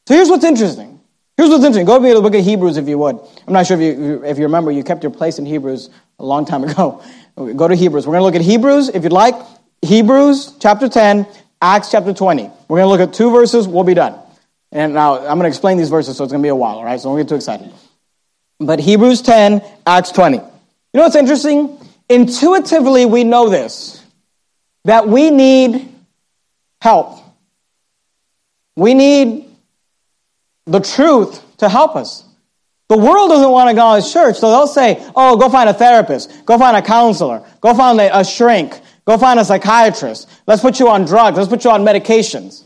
So here's what's interesting. Here's what's interesting. Go to the book of Hebrews if you would. I'm not sure if you, if you remember, you kept your place in Hebrews a long time ago. Go to Hebrews. We're going to look at Hebrews, if you'd like. Hebrews chapter 10, Acts chapter 20. We're going to look at two verses, we'll be done. And now I'm going to explain these verses, so it's going to be a while, all right? So don't get too excited. But Hebrews 10, Acts 20. You know what's interesting? Intuitively, we know this that we need help. We need the truth to help us. The world doesn't want to go to church, so they'll say, oh, go find a therapist, go find a counselor, go find a, a shrink, go find a psychiatrist, let's put you on drugs, let's put you on medications.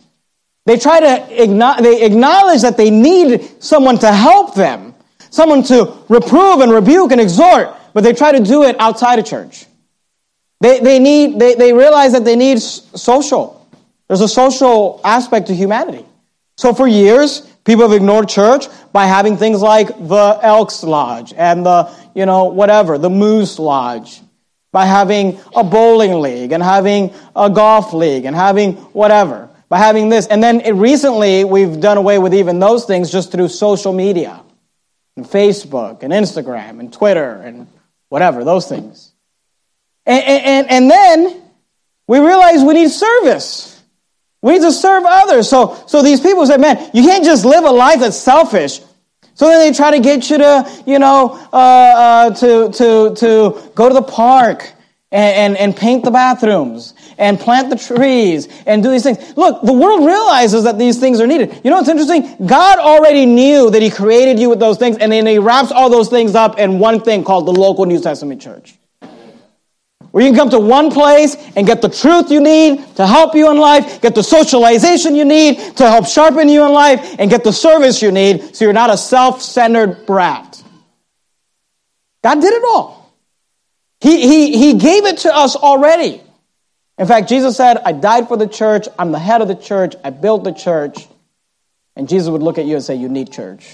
They try to they acknowledge that they need someone to help them, someone to reprove and rebuke and exhort, but they try to do it outside of church. They, they, need, they, they realize that they need social. There's a social aspect to humanity. So for years, people have ignored church by having things like the Elks Lodge and the, you know, whatever, the Moose Lodge, by having a bowling league and having a golf league and having whatever by having this. And then it, recently, we've done away with even those things just through social media and Facebook and Instagram and Twitter and whatever, those things. And, and, and then we realize we need service. We need to serve others. So, so these people said, man, you can't just live a life that's selfish. So then they try to get you to, you know, uh, uh, to, to, to go to the park and, and, and paint the bathrooms and plant the trees and do these things. Look, the world realizes that these things are needed. You know what's interesting? God already knew that He created you with those things, and then He wraps all those things up in one thing called the local New Testament church. Where you can come to one place and get the truth you need to help you in life, get the socialization you need to help sharpen you in life, and get the service you need so you're not a self centered brat. God did it all. He, he, he gave it to us already. In fact, Jesus said, I died for the church. I'm the head of the church. I built the church. And Jesus would look at you and say, You need church.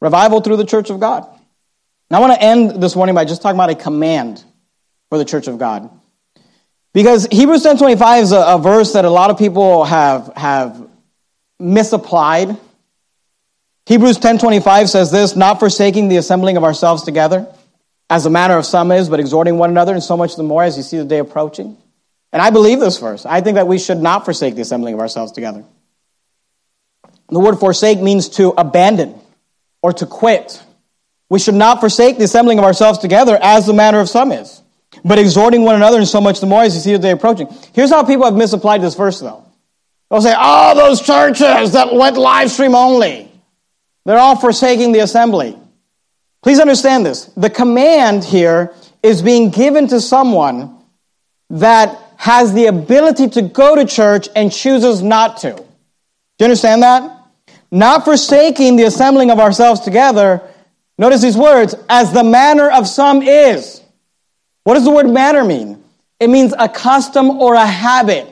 Revival through the church of God. Now, I want to end this morning by just talking about a command for the church of God. Because Hebrews 10.25 is a, a verse that a lot of people have, have misapplied Hebrews 10:25 says this, not forsaking the assembling of ourselves together, as the manner of some is, but exhorting one another, and so much the more as you see the day approaching. And I believe this verse. I think that we should not forsake the assembling of ourselves together. The word forsake means to abandon or to quit. We should not forsake the assembling of ourselves together as the manner of some is, but exhorting one another, and so much the more as you see the day approaching. Here's how people have misapplied this verse, though. They'll say, oh, those churches that went live stream only. They're all forsaking the assembly. Please understand this. The command here is being given to someone that has the ability to go to church and chooses not to. Do you understand that? Not forsaking the assembling of ourselves together. Notice these words, as the manner of some is. What does the word manner mean? It means a custom or a habit.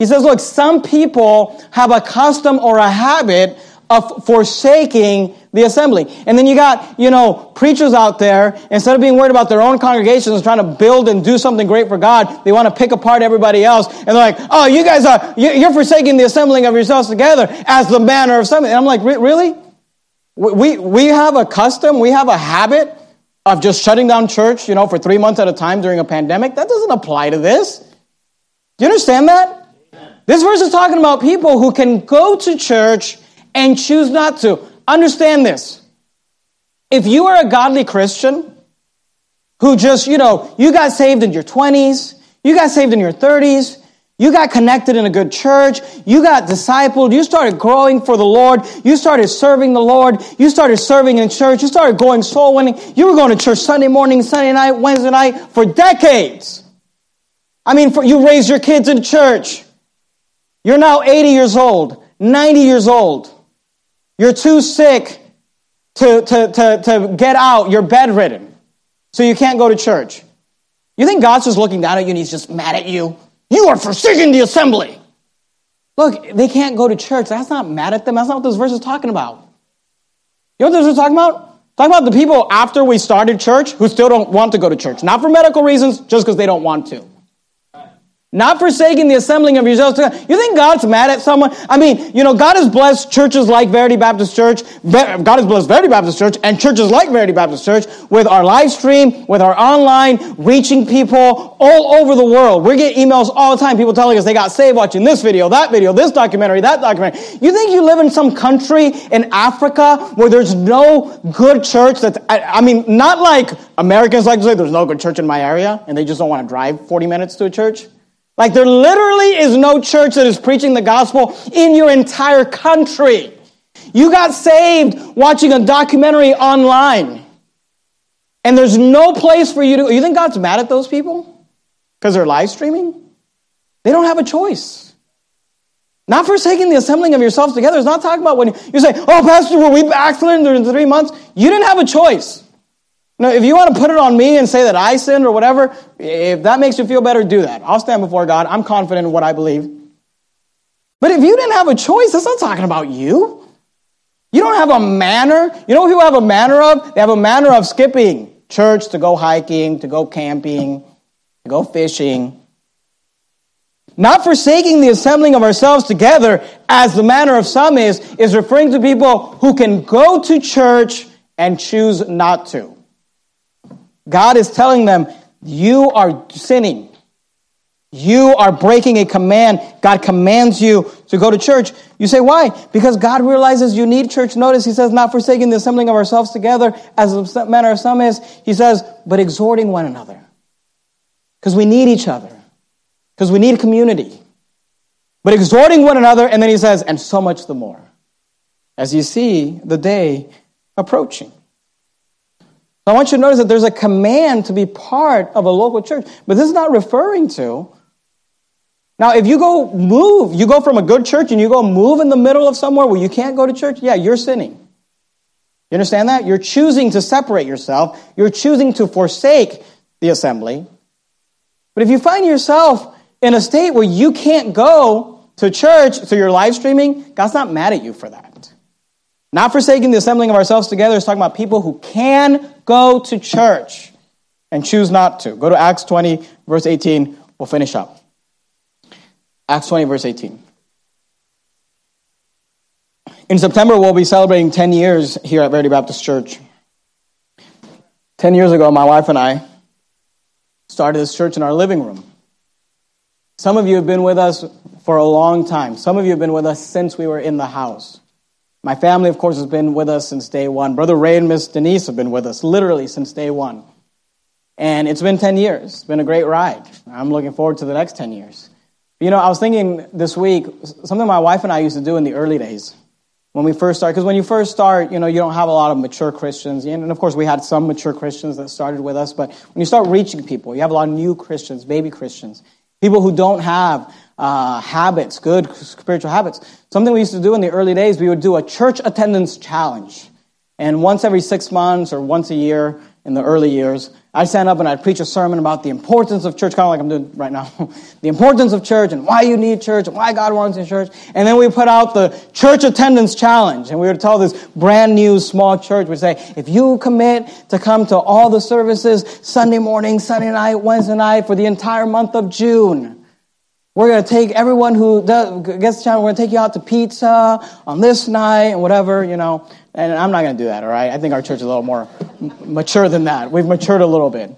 He says, look, some people have a custom or a habit of forsaking the assembly. And then you got, you know, preachers out there, instead of being worried about their own congregations and trying to build and do something great for God, they want to pick apart everybody else. And they're like, oh, you guys are, you're forsaking the assembling of yourselves together as the manner of something. And I'm like, really? We, we have a custom, we have a habit of just shutting down church, you know, for three months at a time during a pandemic. That doesn't apply to this. Do you understand that? This verse is talking about people who can go to church and choose not to. Understand this. If you are a godly Christian who just, you know, you got saved in your 20s, you got saved in your 30s, you got connected in a good church. You got discipled. You started growing for the Lord. You started serving the Lord. You started serving in church. You started going soul winning. You were going to church Sunday morning, Sunday night, Wednesday night for decades. I mean, for, you raised your kids in church. You're now 80 years old, 90 years old. You're too sick to, to, to, to get out. You're bedridden. So you can't go to church. You think God's just looking down at you and he's just mad at you? You are forsaking the assembly. Look, they can't go to church. That's not mad at them. That's not what this verse is talking about. You know what this is talking about? Talking about the people after we started church who still don't want to go to church. Not for medical reasons, just because they don't want to. Not forsaking the assembling of yourselves. You think God's mad at someone? I mean, you know, God has blessed churches like Verity Baptist Church. God has blessed Verity Baptist Church and churches like Verity Baptist Church with our live stream, with our online, reaching people all over the world. We're getting emails all the time. People telling us they got saved watching this video, that video, this documentary, that documentary. You think you live in some country in Africa where there's no good church that's, I mean, not like Americans like to say there's no good church in my area and they just don't want to drive 40 minutes to a church? Like there literally is no church that is preaching the gospel in your entire country. You got saved watching a documentary online. And there's no place for you to You think God's mad at those people? Because they're live streaming? They don't have a choice. Not forsaking the assembling of yourselves together. It's not talking about when you say, oh, Pastor, were we backslidden during three months? You didn't have a choice. Now, if you want to put it on me and say that I sinned or whatever, if that makes you feel better, do that. I'll stand before God. I'm confident in what I believe. But if you didn't have a choice, that's not talking about you. You don't have a manner. You know who have a manner of? They have a manner of skipping church to go hiking, to go camping, to go fishing. Not forsaking the assembling of ourselves together, as the manner of some is, is referring to people who can go to church and choose not to. God is telling them, You are sinning. You are breaking a command. God commands you to go to church. You say, why? Because God realizes you need church. Notice he says, not forsaking the assembling of ourselves together as the manner of some is. He says, but exhorting one another. Because we need each other. Because we need community. But exhorting one another, and then he says, and so much the more. As you see the day approaching. I want you to notice that there's a command to be part of a local church, but this is not referring to. Now, if you go move, you go from a good church and you go move in the middle of somewhere where you can't go to church, yeah, you're sinning. You understand that? You're choosing to separate yourself. You're choosing to forsake the assembly. But if you find yourself in a state where you can't go to church, so you're live streaming, God's not mad at you for that. Not forsaking the assembling of ourselves together is talking about people who can go to church and choose not to. Go to Acts 20, verse 18. We'll finish up. Acts 20, verse 18. In September, we'll be celebrating 10 years here at Verity Baptist Church. 10 years ago, my wife and I started this church in our living room. Some of you have been with us for a long time. Some of you have been with us since we were in the house. My family, of course, has been with us since day one. Brother Ray and Miss Denise have been with us literally since day one. And it's been 10 years. It's been a great ride. I'm looking forward to the next 10 years. You know, I was thinking this week, something my wife and I used to do in the early days when we first started. Because when you first start, you know, you don't have a lot of mature Christians. And of course, we had some mature Christians that started with us. But when you start reaching people, you have a lot of new Christians, baby Christians, people who don't have uh, habits, good spiritual habits. Something we used to do in the early days, we would do a church attendance challenge. And once every six months or once a year in the early years, I'd stand up and I'd preach a sermon about the importance of church, kind of like I'm doing right now. the importance of church and why you need church and why God wants you in church. And then we put out the church attendance challenge. And we would tell this brand new small church, we'd say, if you commit to come to all the services Sunday morning, Sunday night, Wednesday night for the entire month of June, we're going to take everyone who does, gets the challenge, we're going to take you out to pizza on this night and whatever, you know. And I'm not going to do that, all right? I think our church is a little more mature than that. We've matured a little bit.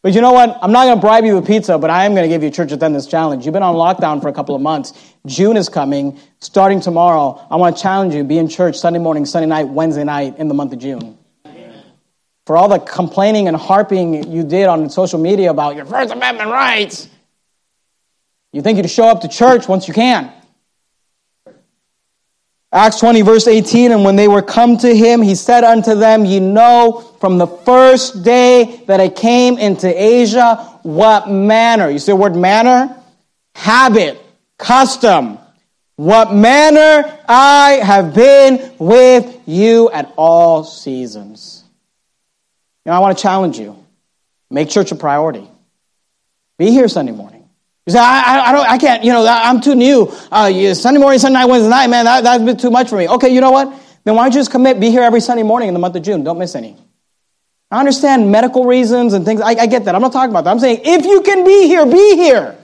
But you know what? I'm not going to bribe you with pizza, but I am going to give you church attendance challenge. You've been on lockdown for a couple of months. June is coming. Starting tomorrow, I want to challenge you be in church Sunday morning, Sunday night, Wednesday night in the month of June. For all the complaining and harping you did on social media about your First Amendment rights, you think you to show up to church once you can. Acts 20, verse 18, and when they were come to him, he said unto them, Ye know from the first day that I came into Asia, what manner, you see the word manner? Habit, custom, what manner I have been with you at all seasons. You know, I want to challenge you. Make church a priority. Be here Sunday morning. You say, I, I, I, don't, I can't, you know, I'm too new. Uh, Sunday morning, Sunday night, Wednesday night, man, that, that's bit too much for me. Okay, you know what? Then why don't you just commit, be here every Sunday morning in the month of June? Don't miss any. I understand medical reasons and things. I, I get that. I'm not talking about that. I'm saying if you can be here, be here.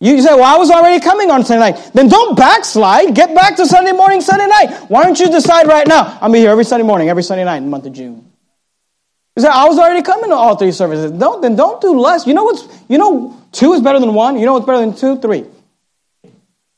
You say, well, I was already coming on Sunday night. Then don't backslide. Get back to Sunday morning, Sunday night. Why don't you decide right now? I'm be here every Sunday morning, every Sunday night in the month of June. You say, I was already coming to all three services. Don't, then don't do less. You know what's, you know, two is better than one. You know what's better than two? Three.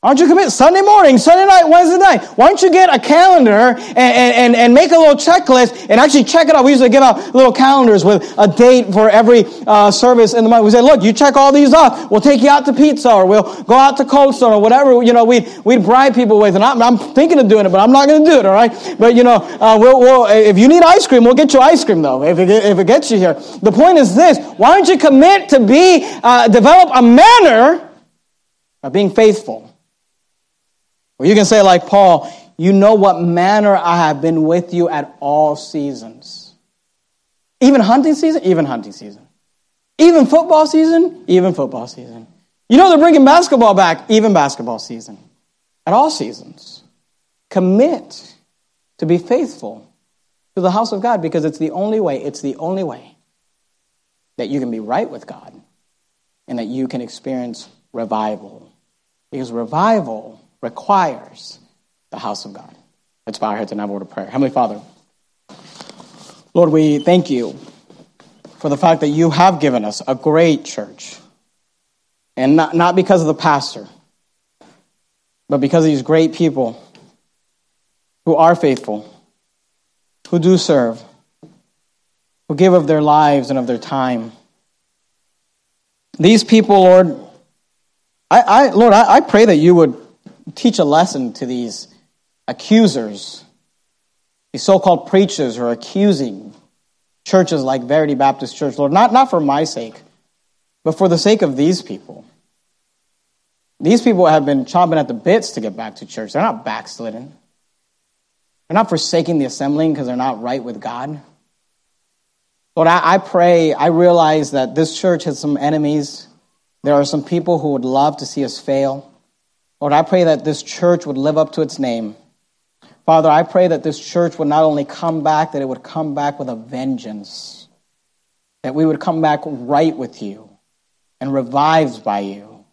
Aren't you commit Sunday morning, Sunday night, Wednesday night? Why don't you get a calendar and, and, and make a little checklist and actually check it out? We usually give out little calendars with a date for every uh, service in the month. We say, look, you check all these off. We'll take you out to pizza or we'll go out to Cold Stone or whatever, you know, we'd, we'd bribe people with. And I'm, I'm thinking of doing it, but I'm not going to do it, all right? But, you know, uh, we'll, we'll, if you need ice cream, we'll get you ice cream, though, if it, if it gets you here. The point is this. Why don't you commit to be, uh, develop a manner of being faithful? Or you can say, like Paul, you know what manner I have been with you at all seasons. Even hunting season? Even hunting season. Even football season? Even football season. You know they're bringing basketball back? Even basketball season. At all seasons. Commit to be faithful to the house of God because it's the only way, it's the only way that you can be right with God and that you can experience revival. Because revival requires the house of God. Let's bow our heads and have a word of prayer. Heavenly Father, Lord, we thank you for the fact that you have given us a great church. And not, not because of the pastor, but because of these great people who are faithful, who do serve, who give of their lives and of their time. These people, Lord, I, I Lord, I, I pray that you would teach a lesson to these accusers, these so called preachers who are accusing churches like Verity Baptist Church, Lord, not, not for my sake, but for the sake of these people. These people have been chomping at the bits to get back to church. They're not backslidden. They're not forsaking the assembling because they're not right with God. Lord, I, I pray, I realize that this church has some enemies. There are some people who would love to see us fail. Lord, I pray that this church would live up to its name. Father, I pray that this church would not only come back, that it would come back with a vengeance. That we would come back right with you and revived by you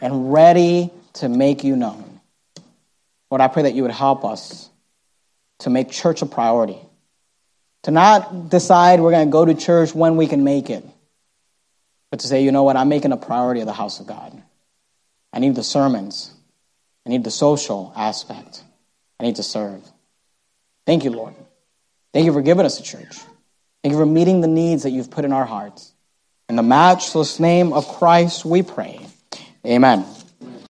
and ready to make you known. Lord, I pray that you would help us to make church a priority. To not decide we're going to go to church when we can make it, but to say, you know what, I'm making a priority of the house of God. I need the sermons. I need the social aspect. I need to serve. Thank you, Lord. Thank you for giving us a church. Thank you for meeting the needs that you've put in our hearts. In the matchless name of Christ, we pray. Amen.